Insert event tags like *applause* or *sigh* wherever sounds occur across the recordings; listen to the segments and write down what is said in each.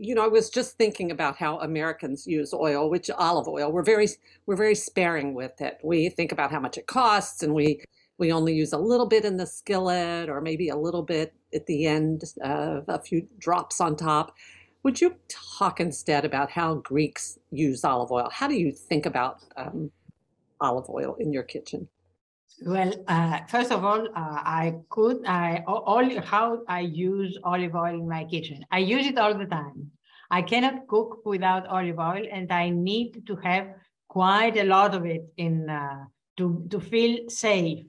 You know, I was just thinking about how Americans use oil, which olive oil. We're very we're very sparing with it. We think about how much it costs, and we we only use a little bit in the skillet, or maybe a little bit at the end, uh, a few drops on top. Would you talk instead about how Greeks use olive oil? How do you think about um, olive oil in your kitchen? Well, uh, first of all, uh, I could, I, all, how I use olive oil in my kitchen. I use it all the time. I cannot cook without olive oil and I need to have quite a lot of it in, uh, to, to feel safe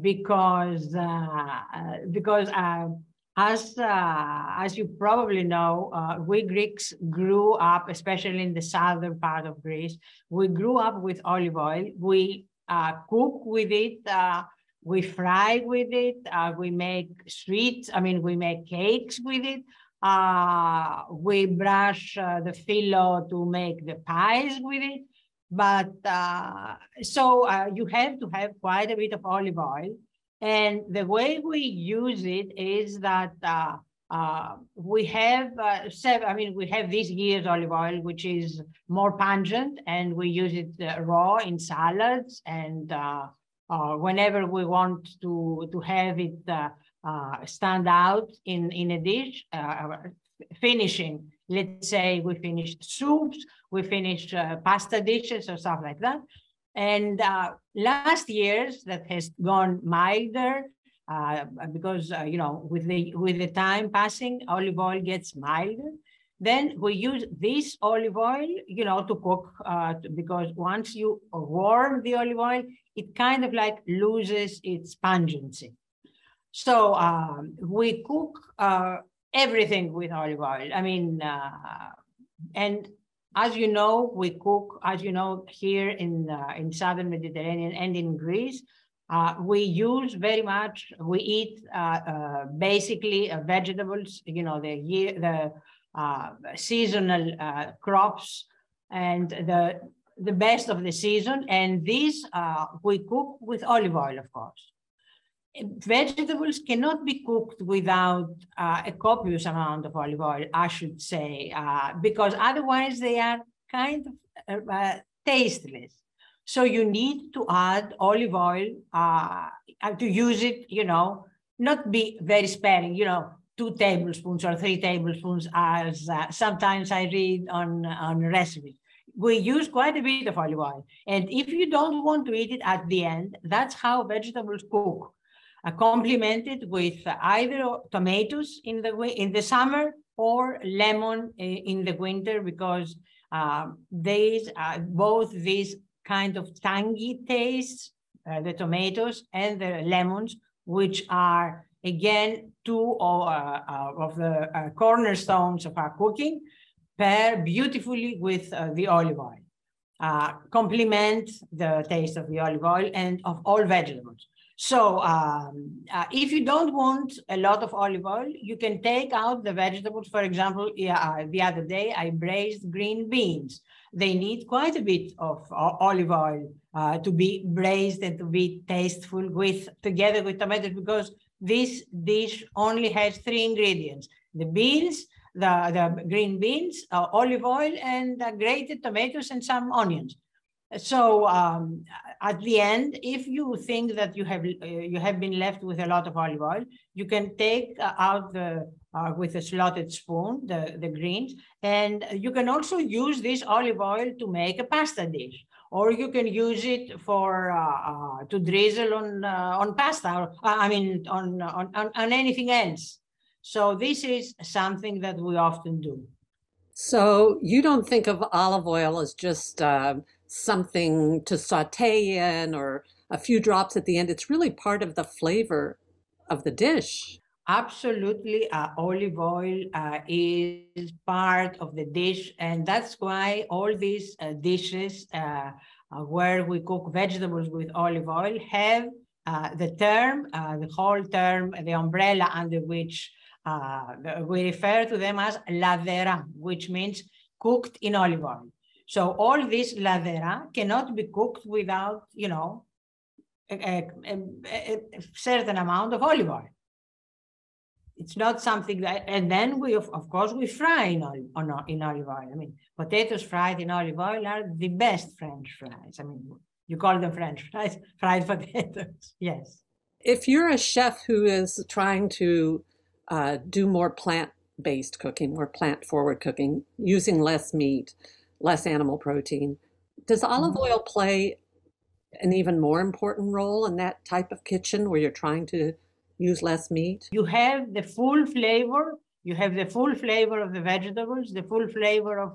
because, uh, uh, because uh, as, as you probably know, we Greeks grew up, especially in the southern part of Greece, we grew up with olive oil. We uh, cook with it. Uh, we fry with it. Uh, we make sweets. I mean, we make cakes with it. Uh, we brush uh, the filo to make the pies with it. But uh, so you have to have quite a bit of olive oil. And the way we use it is that uh, we have uh, seven, I mean, we have this year's olive oil, which is more pungent, and we use it uh, raw in salads and uh, uh, whenever we want to to have it uh, stand out in in a dish. finishing, let's say we finish soups, we finished pasta dishes or stuff like that. And last year's that has gone milder uh, because uh, you know with the with the time passing, olive oil gets milder. Then we use this olive oil, you know, to cook uh, because once you warm the olive oil, it kind of like loses its pungency. So um, we cook uh, everything with olive oil. I mean, uh, and as you know, we cook, as you know, here in in southern Mediterranean and in Greece, uh, we use very much, we eat uh, uh, basically uh, vegetables, you know, the year, the uh, seasonal uh, crops and the, the best of the season. And these we cook with olive oil, of course. Vegetables cannot be cooked without a copious amount of olive oil, I should say, because otherwise they are kind of tasteless. So you need to add olive oil uh, to use it, you know, not be very sparing, you know, two tablespoons or three tablespoons as uh, sometimes I read on, on recipes. We use quite a bit of olive oil. And if you don't want to eat it at the end, that's how vegetables cook. Uh, complemented with either tomatoes in the in the summer or lemon in the winter because uh, these uh, both these kind of tangy taste, uh, the tomatoes and the lemons, which are again two of, uh, uh, of the uh, cornerstones of our cooking, pair beautifully with uh, the olive oil. Complement the taste of the olive oil and of all vegetables. So um, uh, if you don't want a lot of olive oil, you can take out the vegetables. For example, uh, the other day I braised green beans. They need quite a bit of uh, olive oil uh, to be braised and to be tasteful with together with tomatoes because this dish only has three ingredients: the beans, the, the green beans, uh, olive oil, and grated tomatoes and some onions. So um, at the end, if you think that you have uh, you have been left with a lot of olive oil, you can take uh, out the uh, with a slotted spoon the the greens, and you can also use this olive oil to make a pasta dish, or you can use it for uh, uh, to drizzle on uh, on pasta. Or, I mean on, on on anything else. So this is something that we often do. So you don't think of olive oil as just something to saute in or a few drops at the end. It's really part of the flavor of the dish. Absolutely, uh, olive oil uh, is part of the dish, and that's why all these uh, dishes uh, uh, where we cook vegetables with olive oil have uh, the term, the whole term, the umbrella under which we refer to them as ladera, which means cooked in olive oil. So all this ladera cannot be cooked without, you know, a, a, a, certain amount of olive oil. it's not something that, and then we, of, of course, we fry in olive, on, in olive oil. I mean, potatoes fried in olive oil are the best French fries. I mean, you call them French *laughs* fries, fried potatoes. *laughs* Yes. If you're a chef who is trying to uh, do more plant based cooking, more plant forward cooking, using less meat, less animal protein, does olive mm-hmm. oil play an even more important role in that type of kitchen where you're trying to use less meat? You have the full flavor. You have the full flavor of the vegetables, the full flavor of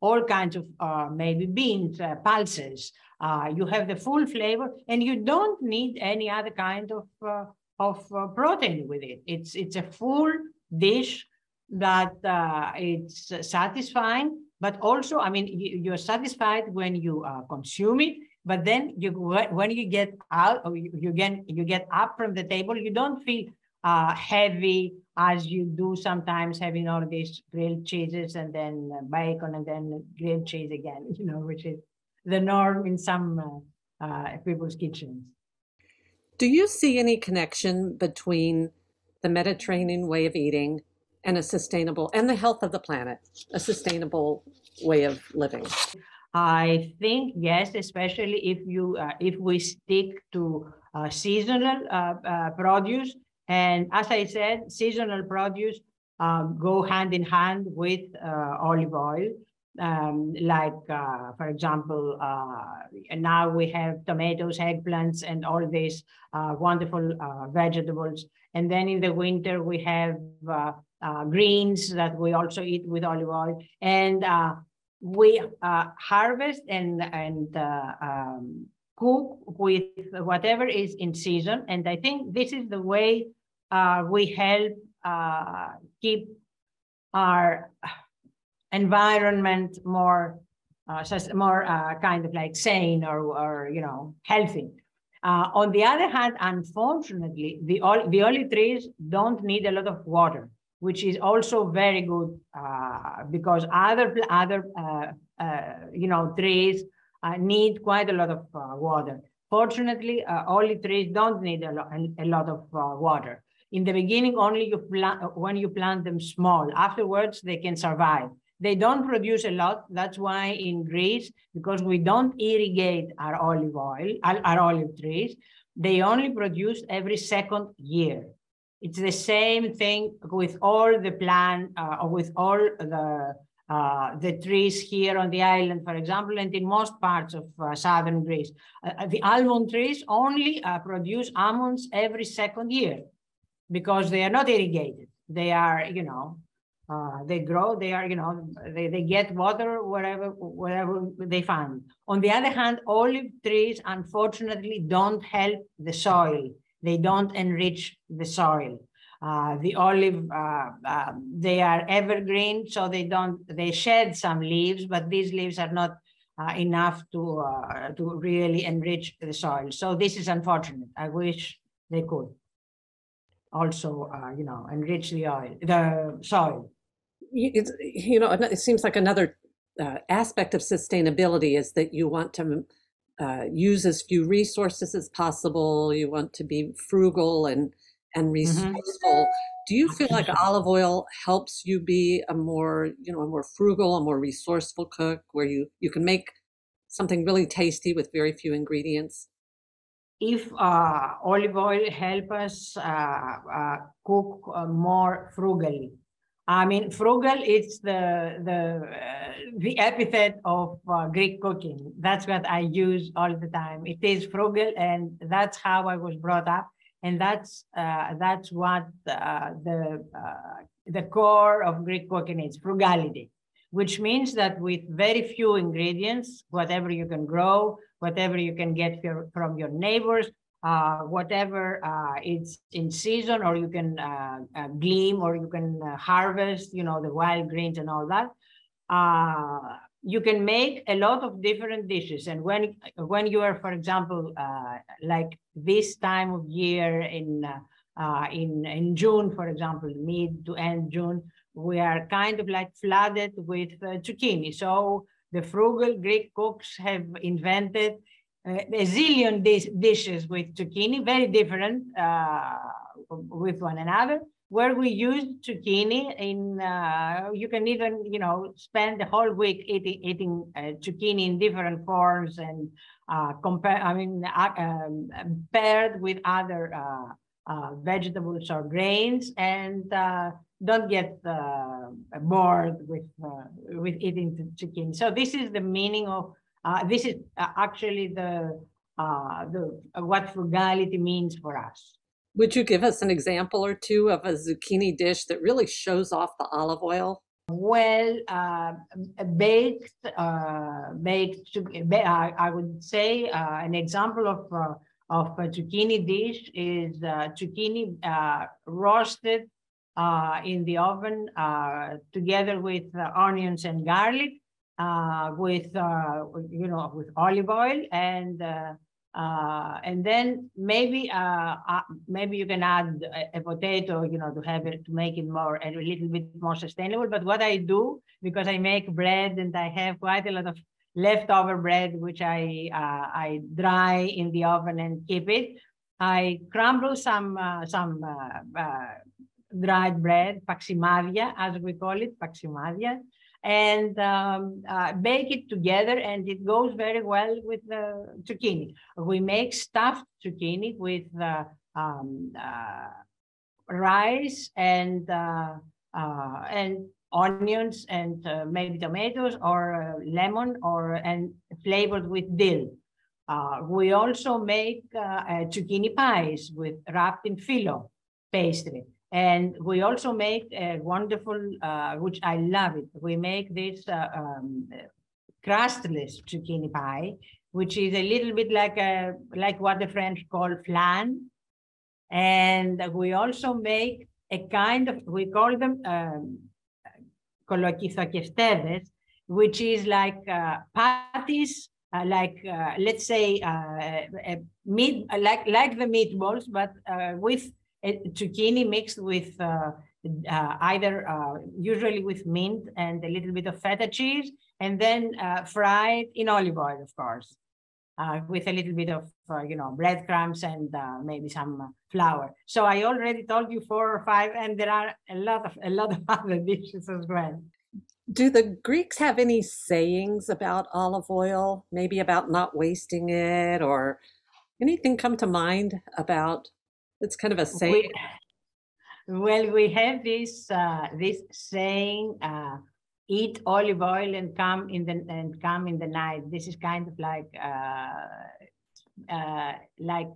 all kinds of uh, maybe beans, uh, pulses. Uh, you have the full flavor, and you don't need any other kind of uh, of uh, protein with it. It's it's a full dish that uh, it's satisfying, but also, I mean, you, are satisfied when you consume it, but then you when you get out or you, you get you get up from the table you don't feel uh, heavy as you do sometimes having all these grilled cheeses and then bacon and then grilled cheese again *laughs* you know which is the norm in some uh, uh, people's kitchens. Do you see any connection between the mediterranean way of eating and a sustainable and the health of the planet a sustainable way of living I think yes, especially if you uh, if we stick to uh, seasonal uh, uh produce, and as I said, seasonal produce um, go hand in hand with uh, olive oil. Um, like uh, for example, now we have tomatoes, eggplants, and all these wonderful vegetables. And then in the winter we have greens that we also eat with olive oil and we uh, harvest and and uh, um, cook with whatever is in season. And I think this is the way uh, we help uh, keep our environment more uh, more uh, kind of like sane or, or you know healthy. on the other hand, unfortunately, the, ol the olive trees don't need a lot of water which is also very good uh, because other other uh, uh, you know trees uh, need quite a lot of uh, water. Fortunately, uh, olive trees don't need a, lo- a lot of water. In the beginning, only you when you plant them small. Afterwards, they can survive. They don't produce a lot. That's why in Greece, because we don't irrigate our olive oil, our, our olive trees, they only produce every second year. It's the same thing with all the plant, uh, with all the uh, the trees here on the island, for example, and in most parts of uh, southern Greece. Uh, uh the almond trees only uh, produce almonds every second year because they are not irrigated. They are, you know, uh, they grow, they are, you know, they, they get water wherever, wherever they find. On the other hand, olive trees, unfortunately, don't help the soil they don't enrich the soil. Uh, the olive, uh, uh, they are evergreen, so they don't, they shed some leaves, but these leaves are not uh, enough to, uh, to really enrich the soil. So this is unfortunate. I wish they could also, uh, you know, enrich the oil, the soil. It's, you know, it seems like another aspect of sustainability is that you want to uh, use as few resources as possible. You want to be frugal and and mm-hmm. resourceful. Mm-hmm. Do you feel like olive oil helps you be a more you know a more frugal, a more resourceful cook, where you you can make something really tasty with very few ingredients? If uh, olive oil help us uh, uh cook uh, more frugally, I mean, frugal is the the uh, the epithet of uh, Greek cooking. That's what I use all the time. It is frugal, and that's how I was brought up, and that's uh, that's what uh, the uh, the core of Greek cooking is frugality, which means that with very few ingredients, whatever you can grow, whatever you can get from your neighbors, uh, whatever uh, it's in season or you can uh, uh glean or you can uh, harvest, you know, the wild greens and all that. Uh, you can make a lot of different dishes. And when when you are, for example, like this time of year in in in June, for example, mid to end June, we are kind of like flooded with zucchini. So the frugal Greek cooks have invented uh, a zillion dis dishes with zucchini, very different uh, with one another. where we use zucchini in, uh, you can even, you know, spend the whole week eating, eating uh, zucchini in different forms and uh, compare, I mean, uh, um, paired with other uh, vegetables or grains and don't get bored with, with eating zucchini. So this is the meaning of, this is actually the, the, what frugality means for us. Would you give us an example or two of a zucchini dish that really shows off the olive oil? Well, uh, baked, uh, baked. I, would say uh, an example of uh, of a zucchini dish is uh, zucchini uh, roasted in the oven together with onions and garlic, with you know with olive oil and uh, and then maybe uh, uh, maybe you can add a, a, potato, you know, to have it to make it more a little bit more sustainable. But what I do because I make bread and I have quite a lot of leftover bread which I uh, I dry in the oven and keep it. I crumble some uh, some uh, dried bread, paximadia as we call it, paximadia, and um, uh, bake it together and it goes very well with the zucchini. We make stuffed zucchini with uh, um, uh, rice and uh, uh, and onions and uh, maybe tomatoes or lemon or and flavored with dill. we also make zucchini pies with wrapped in phyllo pastry. And we also make a wonderful, uh, which I love it. We make this uh, um, crustless zucchini pie, which is a little bit like a like what the French call flan. And we also make a kind of we call them um, which is like uh, patties, uh, like uh, let's say uh, meat, like like the meatballs, but uh, with zucchini mixed with uh, uh, either uh, usually with mint and a little bit of feta cheese, and then uh, fried in olive oil, of course, uh, with a little bit of uh, you know breadcrumbs and maybe some flour. So I already told you four or five, and there are a lot of a lot of *laughs* other dishes as well. Do the Greeks have any sayings about olive oil? Maybe about not wasting it, or anything come to mind about it's kind of a saying. We, well, we have this uh, this saying, uh, "Eat olive oil and come in the and come in the night." This is kind of like uh, uh like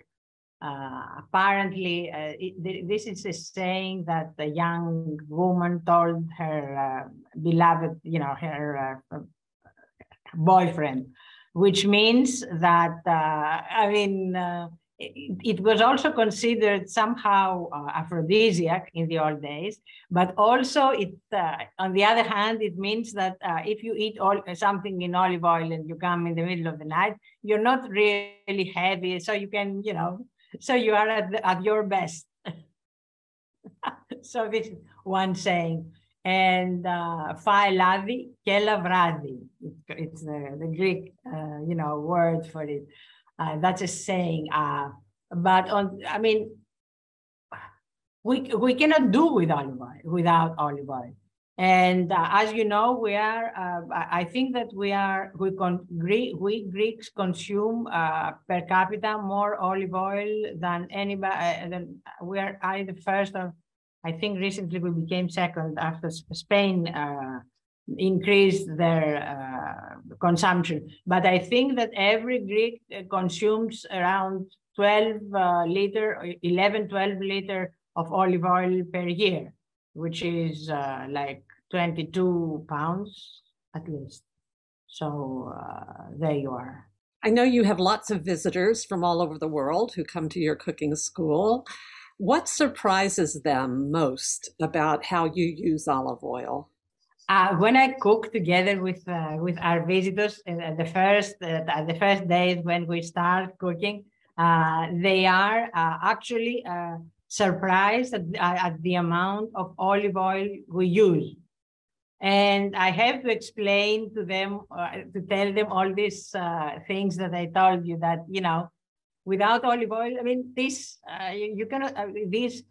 uh, apparently uh, it, this is a saying that the young woman told her beloved, you know, her boyfriend, which means that I mean it, was also considered somehow uh, aphrodisiac in the old days, but also it, uh, on the other hand, it means that uh, if you eat all, something in olive oil and you come in the middle of the night, you're not really heavy, so you can, you know, so you are at, the, at your best. *laughs* so this is one saying. And uh, ladi kela. It's the, the Greek, uh, you know, word for it. Uh, that's a saying. Uh, but on, I mean, we we cannot do with olive oil without olive oil. And uh, as you know, we are. Uh, I think that we are. We con we Greeks consume uh, per capita more olive oil than anybody. Uh, than we are either first or I think recently we became second after Spain increase their uh, consumption. But I think that every Greek uh, consumes around 12 uh, liter, 11, 12 liter of olive oil per year, which is uh, like 22 pounds at least. So uh, there you are. I know you have lots of visitors from all over the world who come to your cooking school. What surprises them most about how you use olive oil? Uh, when I cook together with uh, with our visitors, uh, the first uh, the first days when we start cooking, uh, they are uh, actually surprised at, at, the amount of olive oil we use, and I have to explain to them to tell them all these things that I told you that you know, without olive oil, I mean this you, you cannot this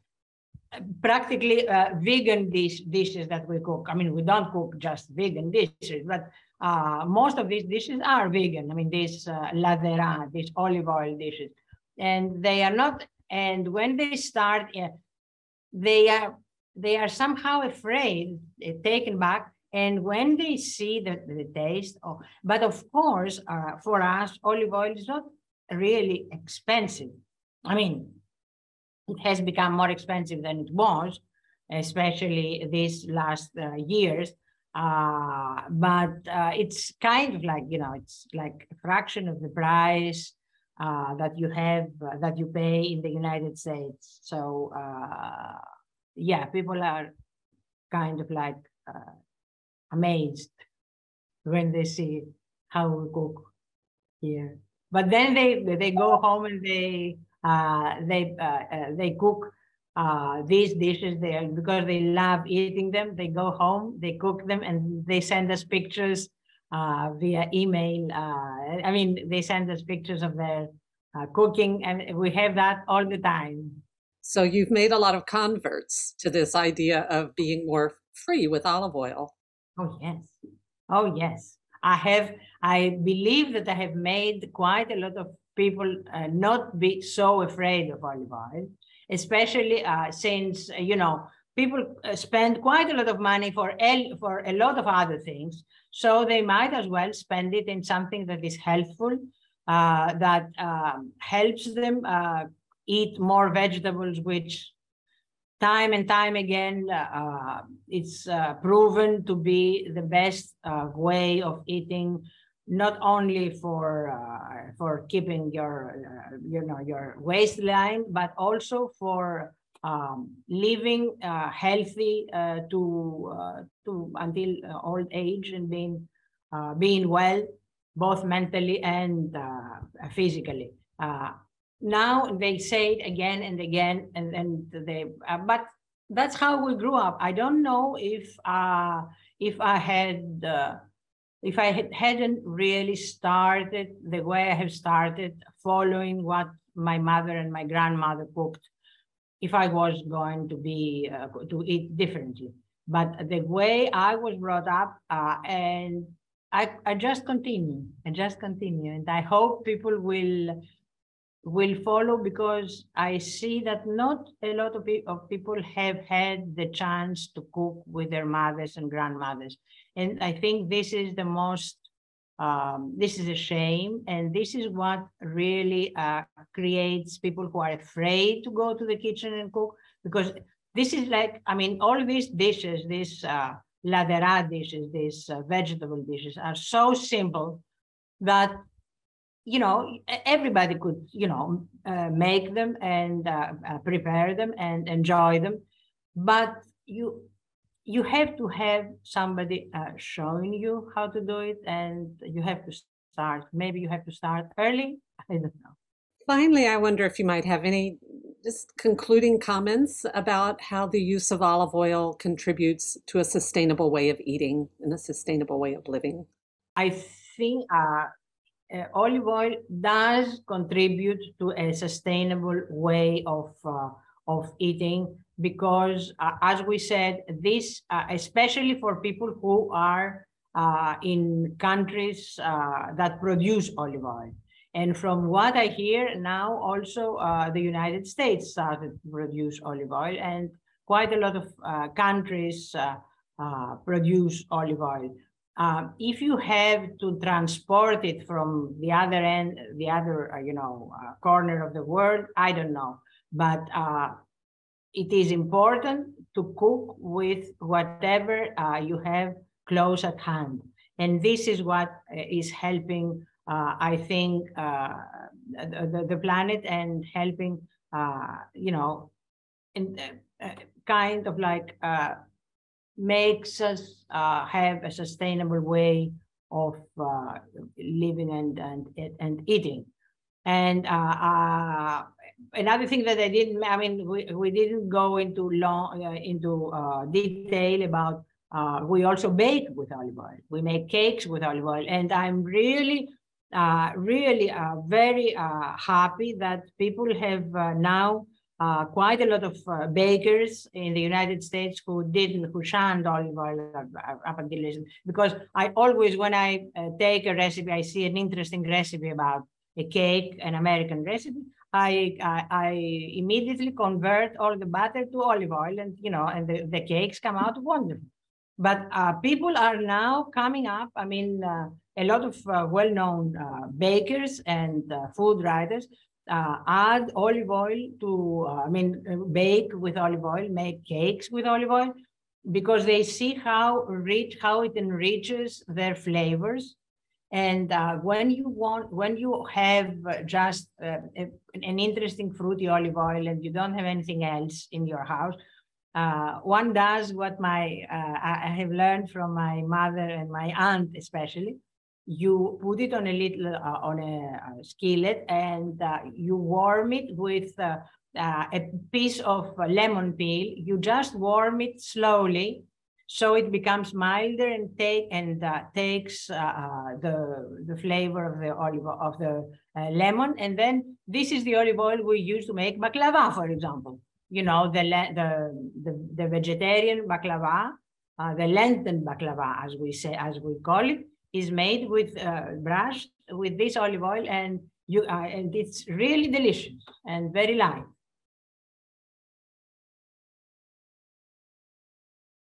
practically uh, vegan dish, dishes that we cook. I mean, we don't cook just vegan dishes, but uh, most of these dishes are vegan. I mean, these uh, ladera, these olive oil dishes, and they are not. And when they start, uh, they are they are somehow afraid, uh, taken back. And when they see the, the taste, of, but of course, uh, for us, olive oil is not really expensive. I mean, it has become more expensive than it was, especially these last uh, years. Uh, but uh, it's kind of like, you know, it's like a fraction of the price uh, that you have, uh, that you pay in the United States. So, uh, yeah, people are kind of like amazed when they see how we cook here. But then they they go home and they they uh, uh, they cook uh, these dishes there because they love eating them. They go home, they cook them, and they send us pictures uh, via email. Uh, I mean, they send us pictures of their cooking, and we have that all the time. So you've made a lot of converts to this idea of being more free with olive oil. Oh yes, oh yes. I have. I believe that I have made quite a lot of people uh, not be so afraid of olive oil, especially uh, since, uh, you know, people uh, spend quite a lot of money for, el- for a lot of other things. So they might as well spend it in something that is helpful, uh, that um, helps them uh, eat more vegetables, which time and time again, it's proven to be the best way of eating not only for uh, for keeping your uh, you know your waistline, but also for um, living uh, healthy uh, to uh, to until uh, old age and being being well, both mentally and physically. now they say it again and again, and and they but that's how we grew up. I don't know if if I had if I had, hadn't really started the way I have started, following what my mother and my grandmother cooked, if I was going to be uh, to eat differently. But the way I was brought up, uh, and I, I just continue, and just continue, and I hope people will will follow because I see that not a lot of, pe- of people have had the chance to cook with their mothers and grandmothers. And I think this is the most, um, this is a shame. And this is what really uh, creates people who are afraid to go to the kitchen and cook because this is like, I mean, all these dishes, these uh, ladera dishes, these uh, vegetable dishes are so simple that you know everybody could you know uh, make them and uh, uh, prepare them and enjoy them. But you you have to have somebody uh, showing you how to do it and you have to start. Maybe you have to start early. *laughs* I don't know. Finally i wonder if you might have any just concluding comments about how the use of olive oil contributes to a sustainable way of eating and a sustainable way of living. I think uh, uh, olive oil does contribute to a sustainable way of uh, of eating because uh, as we said this uh, especially for people who are uh, in countries uh, that produce olive oil. And from what i hear now also the united states started to produce olive oil and quite a lot of countries produce olive oil um, if you have to transport it from the other end, the other, uh, you know, uh, corner of the world, I don't know. But uh, it is important to cook with whatever uh, you have close at hand. And this is what uh, helping, uh, I think, the, the, planet and helping, you know, in, kind of like makes us uh, have a sustainable way of uh, living and, and, and eating. And uh, uh another thing that I didn't, I mean, we, we didn't go into long uh, into uh, detail about. we also bake with olive oil. We make cakes with olive oil, and I'm really, really very happy that people have now uh, quite a lot of uh, bakers in the United States who didn't, who shunned olive oil up until recently. Because I always, when I uh, take a recipe, I see an interesting recipe about a cake, an American recipe. I, I, I immediately convert all the butter to olive oil, and you know, and the, the cakes come out wonderful. But uh, people are now coming up. I mean, uh, a lot of uh, well-known bakers and food writers uh, add olive oil to, uh, I mean, uh, bake with olive oil, make cakes with olive oil, because they see how rich, how it enriches their flavors. And uh, when you want, when you have just uh, a, an interesting fruity olive oil and you don't have anything else in your house, uh, one does what my I have learned from my mother and my aunt especially you put it on a little uh, on a, a, skillet and uh, you warm it with uh, uh a piece of lemon peel. You just warm it slowly so it becomes milder and take and uh, takes uh, the the flavor of the olive of the lemon. And then this is the olive oil we use to make baklava for example. You know the the the, the vegetarian baklava the lenten baklava as we say as we call it is made with uh, brushed with this olive oil and you uh, and it's really delicious and very light